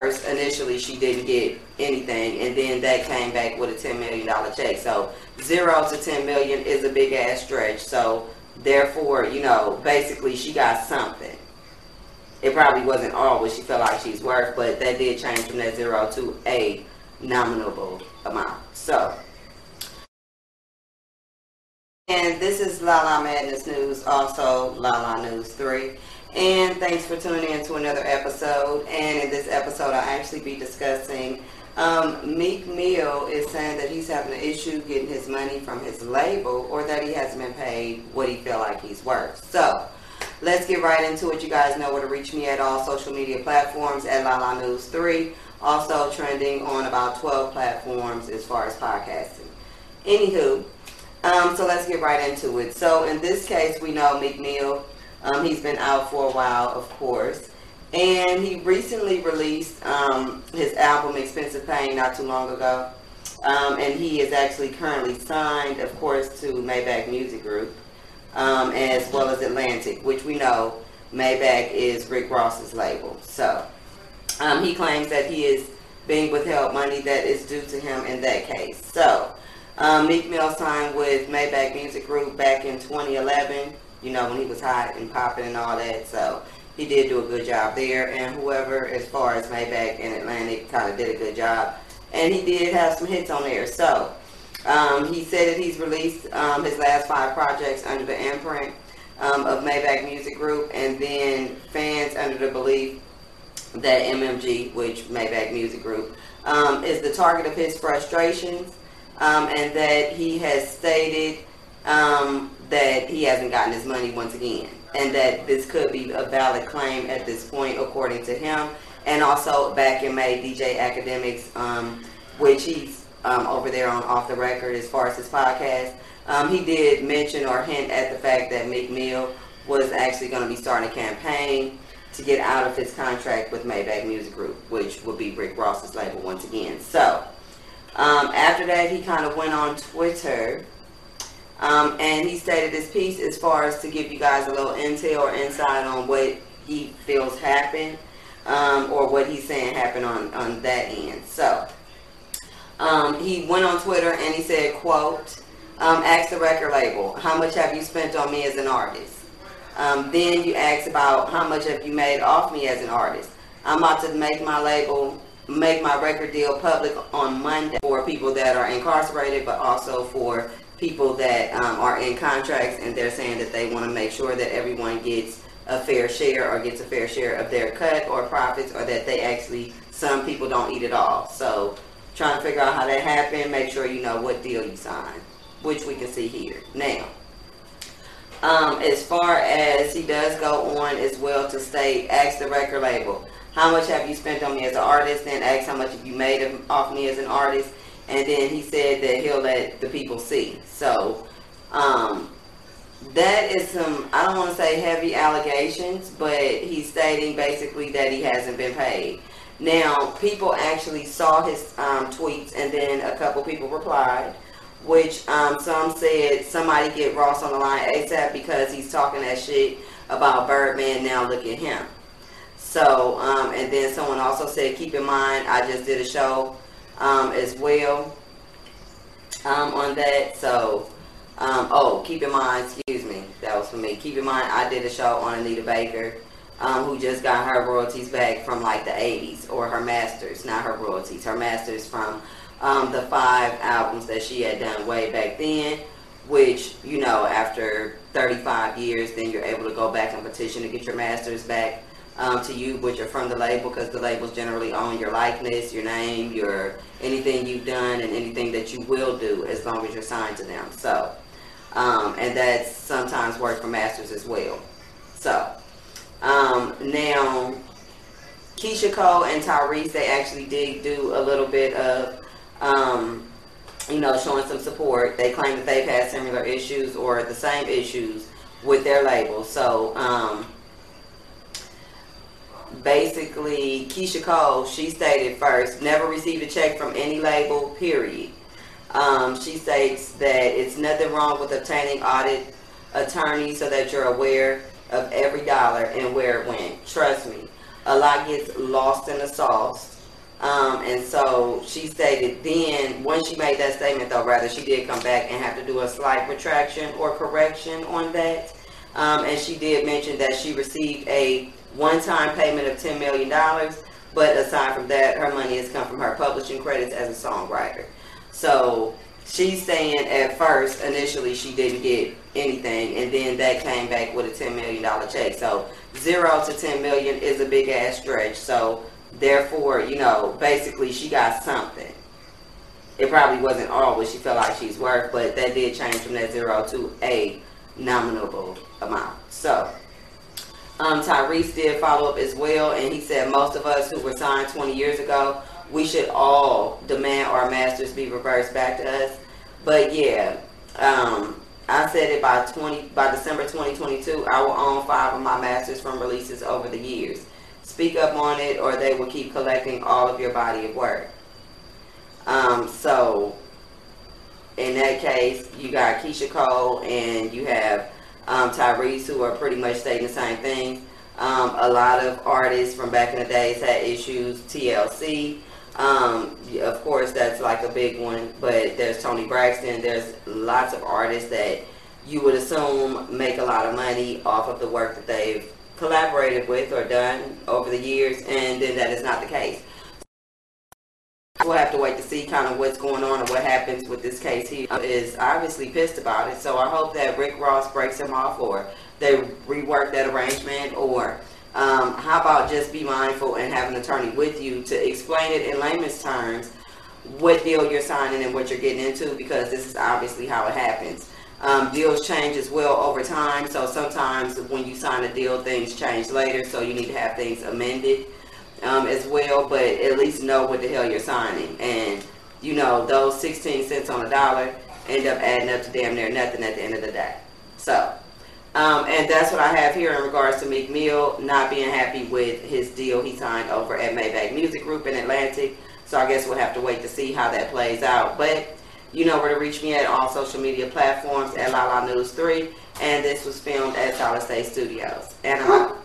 first, initially she didn't get anything, and then that came back with a ten million dollar check. So zero to ten million is a big ass stretch. So therefore, you know, basically she got something. It probably wasn't all what she felt like she's worth, but that did change from that zero to a nominable amount. So. And this is La La Madness News, also La La News 3. And thanks for tuning in to another episode. And in this episode, I'll actually be discussing um, Meek Mill is saying that he's having an issue getting his money from his label or that he hasn't been paid what he feel like he's worth. So let's get right into it. You guys know where to reach me at all social media platforms at La La News 3. Also trending on about 12 platforms as far as podcasting. Anywho, um, so let's get right into it. So in this case, we know Meek Mill. Um, he's been out for a while, of course. And he recently released um, his album Expensive Pain not too long ago. Um, and he is actually currently signed, of course, to Maybach Music Group, um, as well as Atlantic, which we know Maybach is Rick Ross's label. So um, he claims that he is being withheld money that is due to him in that case. So um, Meek Mill signed with Maybach Music Group back in 2011, you know, when he was hot and popping and all that. So he did do a good job there. And whoever, as far as Maybach and Atlantic, kind of did a good job. And he did have some hits on there. So um, he said that he's released um, his last five projects under the imprint um, of Maybach Music Group. And then fans under the belief that MMG, which Maybach Music Group, um, is the target of his frustrations um, and that he has stated um, that he hasn't gotten his money once again, and that this could be a valid claim at this point, according to him. And also back in May, DJ Akademiks um, which he's um, over there on Off the Record as far as his podcast, um, he did mention or hint at the fact that Meek Mill was actually going to be starting a campaign to get out of his contract with Maybach Music Group, which would be Rick Ross's label once again. So um, after that, he kind of went on Twitter um, and he stated his piece as far as to give you guys a little intel or insight on what he feels happened um, or what he's saying happened on, on that end. So um, he went on Twitter and he said, quote, um, ask the record label, how much have you spent on me as an artist? Um, then you ask about how much have you made off me as an artist. I'm about to make my label make my record deal public on Monday for people that are incarcerated, but also for people that um, are in contracts and they're saying that they want to make sure that everyone gets a fair share or gets a fair share of their cut or profits or that they actually, some people don't eat it all. So trying to figure out how that happened, make sure you know what deal you signed, which we can see here. Now, um, as far as he does go on as well to state, ask the record label how much have you spent on me as an artist? Then ask how much have you made off me as an artist? And then he said that he'll let the people see. So um, that is some, I don't want to say heavy allegations, but he's stating basically that he hasn't been paid. Now, people actually saw his um, tweets and then a couple people replied, which um, some said somebody get Ross on the line ASAP because he's talking that shit about Birdman. Now look at him. So, um, and then someone also said, keep in mind, I just did a show um, as well um, on that. So, um, oh, keep in mind, excuse me, that was for me. Keep in mind, I did a show on Anita Baker, um, who just got her royalties back from like the 80s, or her masters, not her royalties, her masters from um, the five albums that she had done way back then which you know after 35 years then you're able to go back and petition to get your masters back um, to you, which are from the label, because the labels generally own your likeness, your name, your anything you've done, and anything that you will do as long as you're signed to them. So, um, and that's sometimes work for masters as well. So, um, now Keyshia Cole and Tyrese, they actually did do a little bit of, um, you know, showing some support. They claim that they've had similar issues or the same issues with their label. So, um, basically Keyshia Cole, she stated first, never received a check from any label, period. Um, she states that it's nothing wrong with obtaining audit attorney so that you're aware of every dollar and where it went. Trust me, a lot gets lost in the sauce. Um, and so she stated then, when she made that statement though, rather, she did come back and have to do a slight retraction or correction on that. Um, and she did mention that she received a one-time payment of $10 million, but aside from that, her money has come from her publishing credits as a songwriter. So she's saying at first, initially, she didn't get anything, and then that came back with a $10 million check. So zero to 10 million is a big ass stretch. So therefore, you know, basically she got something. It probably wasn't all what she felt like she's worth, but that did change from that zero to a nominable amount. So um, Tyrese did follow up as well, and he said most of us who were signed 20 years ago, we should all demand our masters be reversed back to us. But yeah, um, I said it by 20 by December 2022, I will own five of my masters from releases over the years. Speak up on it, or they will keep collecting all of your body of work. Um, so in that case, you got Keyshia Cole and you have um, Tyrese, who are pretty much stating the same thing. Um, a lot of artists from back in the days had issues. TLC, um, of course, that's like a big one. But there's Toni Braxton. There's lots of artists that you would assume make a lot of money off of the work that they've collaborated with or done over the years, and then that is not the case. We'll have to wait to see kind of what's going on and what happens with this case. He is obviously pissed about it, so I hope that Rick Ross breaks him off or they rework that arrangement or um, how about just be mindful and have an attorney with you to explain it in layman's terms what deal you're signing and what you're getting into because this is obviously how it happens. Um, deals change as well over time, so sometimes when you sign a deal, things change later, so you need to have things amended um, as well, but at least know what the hell you're signing. And, you know, those 16 cents on a dollar end up adding up to damn near nothing at the end of the day. So, um, and that's what I have here in regards to Meek Mill not being happy with his deal he signed over at Maybach Music Group in Atlantic. So I guess we'll have to wait to see how that plays out. But you know where to reach me at all social media platforms at Lala News 3. And this was filmed at Solid State Studios. And I'm out.